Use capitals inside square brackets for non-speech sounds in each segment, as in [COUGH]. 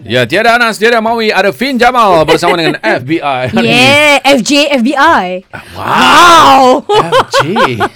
Ya, tiada Anas, tiada Mawi, ada Fin Jamal bersama dengan FBI. hari ini. Yeah, FJ FBI. Wow. Wow. FJ.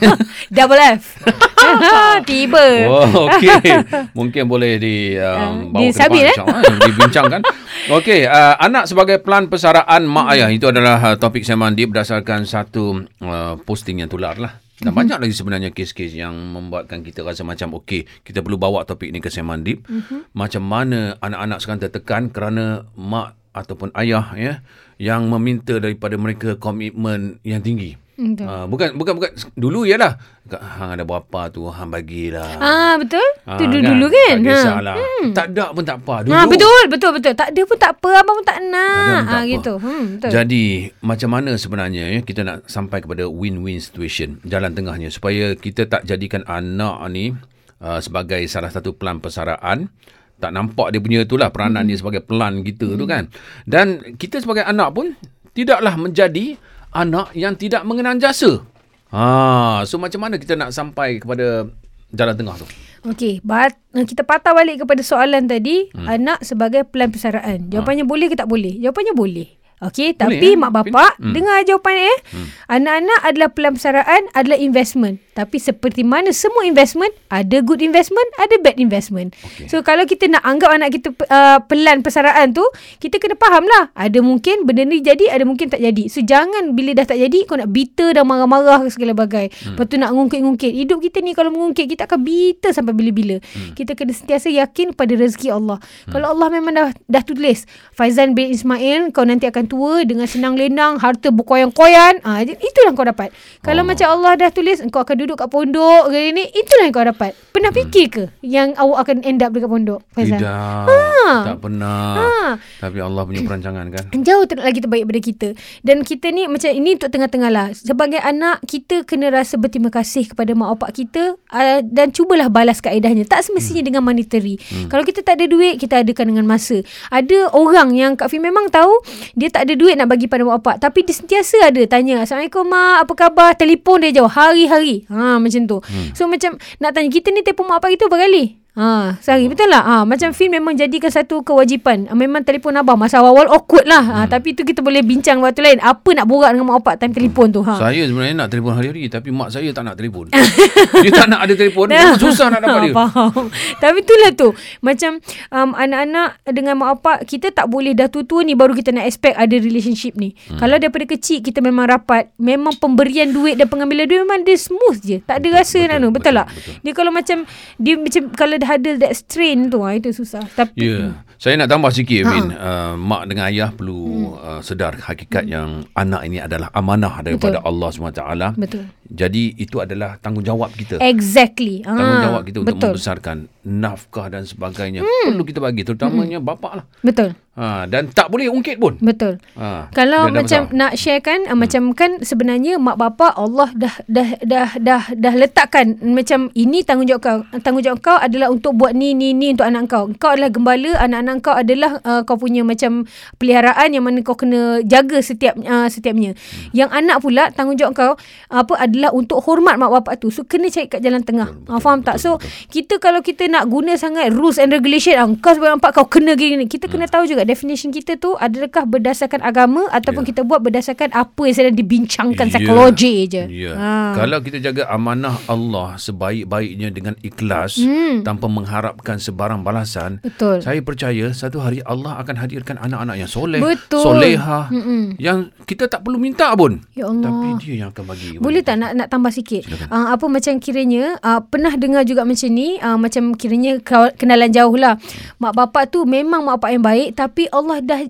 [LAUGHS] Double F. [LAUGHS] Tiba. Oh, okey. [LAUGHS] Mungkin boleh di um, bawa Uh, disabit, ke eh? depan, insyaAllah, dibincangkan. Okey, uh, anak sebagai pelan persaraan mak ayah itu adalah uh, topik saya mandi berdasarkan satu uh, posting yang tular lah. Dan Mhm. banyak lagi sebenarnya kes-kes yang membuatkan kita rasa macam okey, kita perlu bawa topik ni ke Semandip. Mhm. Macam mana anak-anak sekarang tertekan kerana mak ataupun ayah ya yang meminta daripada mereka komitmen yang tinggi. Betul. Uh, bukan bukan bukan dulu ialah hang ada berapa tu hang bagilah. Ah betul. Ah, tu dulu-dulu kan. Tak kisahlah. Hmm. Tak ada pun tak apa. Dulu. Ha, betul, betul, betul. Tak ada pun tak apa, abang pun tak nak. Ah, apa. gitu. Hmm, betul. Jadi macam mana sebenarnya ya kita nak sampai kepada win-win situation jalan tengahnya supaya kita tak jadikan anak ni uh, sebagai salah satu pelan persaraan tak nampak dia punya itulah peranan Hmm. dia sebagai pelan kita tu kan dan kita sebagai anak pun tidaklah menjadi anak yang tidak mengenal jasa ha so macam mana kita nak sampai kepada jalan tengah tu Okey, bat, kita patah balik kepada soalan tadi, hmm. anak sebagai pelan persaraan. Jawapannya boleh ke tak boleh? Jawapannya boleh. Okey, tapi eh? mak bapak Hmm. dengar jawapan eh. Hmm. Anak-anak adalah pelan persaraan, adalah investment. Tapi seperti mana semua investment, ada good investment, ada bad investment. Okey. So kalau kita nak anggap anak kita uh, pelan persaraan tu, kita kena faham lah. Ada mungkin benda ni jadi, ada mungkin tak jadi. So jangan bila dah tak jadi, kau nak bitter dan marah-marah ke segala bagai. Hmm. Lepas tu nak ngungkit-ngungkit. Hidup kita ni kalau mengungkit, kita akan bitter sampai bila-bila. Hmm. Kita kena sentiasa yakin pada rezeki Allah. Hmm. Kalau Allah memang dah dah tulis, Faizan bin Ismail, kau nanti akan tua dengan senang lenang, harta berkoyan-koyan. Ah, itulah kau dapat. Kalau Oh. macam Allah dah tulis, kau akan duduk kat pondok ke ni, itulah yang kau dapat. Pernah fikir ke yang awak akan end up dekat pondok? Faizan? tidak tak pernah Ha. tapi Allah punya [CLEARS THROAT] perancangan kan Jauh ter- lagi terbaik daripada kita Dan kita ni macam ini untuk tengah-tengah lah Sebagai anak Kita kena rasa berterima kasih Kepada mak bapak kita uh, Dan cubalah balas kaedahnya Tak semestinya hmm. dengan monetary hmm. Kalau kita tak ada duit Kita adakan dengan masa Ada orang yang Kak Fi memang tahu Dia tak ada duit nak bagi pada mak bapak. Tapi dia sentiasa ada Tanya Assalamualaikum mak. Apa khabar? Telefon dia jauh. Hari-hari. Ha, Macam tu. Hmm. So macam Nak tanya Kita ni telefon mak bapak kita berapa kali Ha, sehari betul lah. Ha, macam Fin memang jadikan satu kewajipan. Ha, memang telefon abang masa awal-awal awkward lah. Ha, tapi tu kita boleh bincang waktu lain. Apa nak borak dengan mak bapak time telefon tu. Ha. Saya sebenarnya nak telefon hari-hari tapi mak saya tak nak telefon. [LAUGHS] dia tak nak ada telefon, susah nak dapat dia. Ha, Faham. Tapi itulah tu. Macam um, anak-anak dengan mak bapak, kita tak boleh dah tua-tua ni baru kita nak expect ada relationship ni. Hmm. Kalau daripada kecil kita memang rapat, memang pemberian duit dan pengambilan duit memang dia smooth je. Tak ada rasa betul, nak betul, betul, betul, tak? betul. Dia kalau macam dia macam kalau ada that strain tu, ha, itu susah. Tapi Ya. Yeah. Saya nak tambah sikit Ha. Min. Uh, mak dengan ayah perlu hmm. uh, sedar hakikat hmm. yang anak ini adalah amanah daripada Betul. Allah SWT. Betul. Jadi itu adalah tanggungjawab kita. Exactly. Tanggungjawab kita untuk betul. membesarkan nafkah dan sebagainya. Hmm. Perlu kita bagi terutamanya hmm. bapak lah. Betul. Ha, dan tak boleh ungkit pun. Betul. Ha, Kalau macam besar. nak share kan hmm. macam kan sebenarnya mak bapak Allah dah dah dah dah dah letakkan macam ini tanggungjawab kau. Tanggungjawab kau adalah untuk buat ni ni ni untuk anak kau. Kau adalah gembala, anak-anak kau adalah uh, kau punya macam peliharaan yang mana kau kena jaga setiap uh, setiapnya. Hmm. Yang anak pula tanggungjawab kau apa adalah untuk hormat mak bapak tu. So kena cari kat jalan tengah. Betul, betul, faham betul, tak? So betul. kita kalau kita nak guna sangat rules and regulation ah, kau sebagai nampak kau kena gini kita kena tahu juga definition kita tu adakah berdasarkan agama ataupun Ya. kita buat berdasarkan apa yang sedang dibincangkan Ya. psikologi je. Ya. Ha. Kalau kita jaga amanah Allah sebaik-baiknya dengan ikhlas Hmm. tanpa mengharapkan sebarang balasan, Betul. saya percaya satu hari Allah akan hadirkan anak-anak yang soleh, Betul. soleha, Mm-mm. yang kita tak perlu minta pun. Ya Allah. Tapi dia yang akan bagi. Boleh tak nak nak tambah sikit? Silakan. Uh, apa macam kiranya uh, pernah dengar juga macam ni uh, macam kiranya kenalan jauh lah. Mak bapak tu memang mak bapak yang baik tapi Allah dah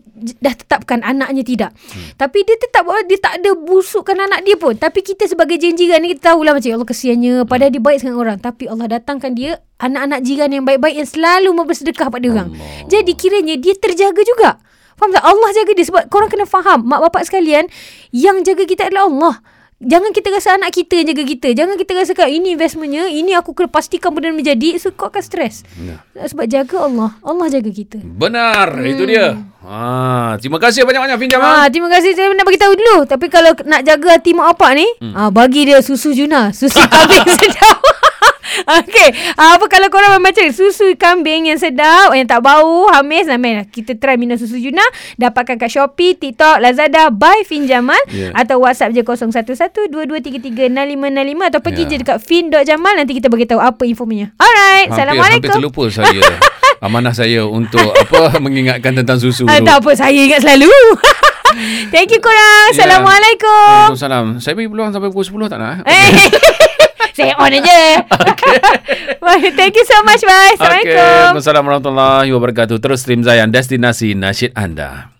dah tetapkan anaknya tidak. Hmm. Tapi dia tetap dia tak ada busukkan anak dia pun. Tapi kita sebagai jiran ni kita tahulah macam ya Allah kesiannya padahal dia baik dengan orang tapi Allah datangkan dia anak-anak jiran yang baik-baik yang selalu bersedekah pada orang. Allah. Jadi kiranya dia terjaga juga. Faham tak? Allah jaga dia sebab korang kena faham mak bapak sekalian yang jaga kita adalah Allah. Jangan kita rasa anak kita jaga kita. Jangan kita rasakan ini investmentnya, ini aku kena pastikan benda menjadi. So kau akan stres. Ya. Sebab jaga Allah. Allah jaga kita. Benar, hmm. itu dia. Ha, terima kasih banyak-banyak Fin Jamal. Ah, terima kasih saya nak bagi tahu dulu. Tapi kalau nak jaga hati mak bapak ni, hmm. ah bagi dia susu Juna, susu kambing [LAUGHS] sedap. [LAUGHS] Okey, apa kalau korang membaca susu kambing yang sedap, yang tak bau, hamis, nah, main. Kita try minum susu Juna, dapatkan kat Shopee, TikTok, Lazada, by Finjamal Ya. atau WhatsApp je 0112336565 atau pergi Ya. je dekat fin.jamal nanti kita beritahu apa infonya. Alright, Hampir, hampir Assalamualaikum. terlupa saya. [LAUGHS] Amanah saya untuk apa [LAUGHS] mengingatkan tentang susu Ah, tu. tak apa, saya ingat selalu. Thank you korang. Assalamualaikum. Waalaikumsalam. Saya bagi peluang sampai pukul 10 tak nak? eh? Saya on aja. [LAUGHS] Thank you so much, bye. Assalamualaikum. Okay. Assalamualaikum warahmatullahi wabarakatuh. Terus stream Zayan, destinasi nasyid anda.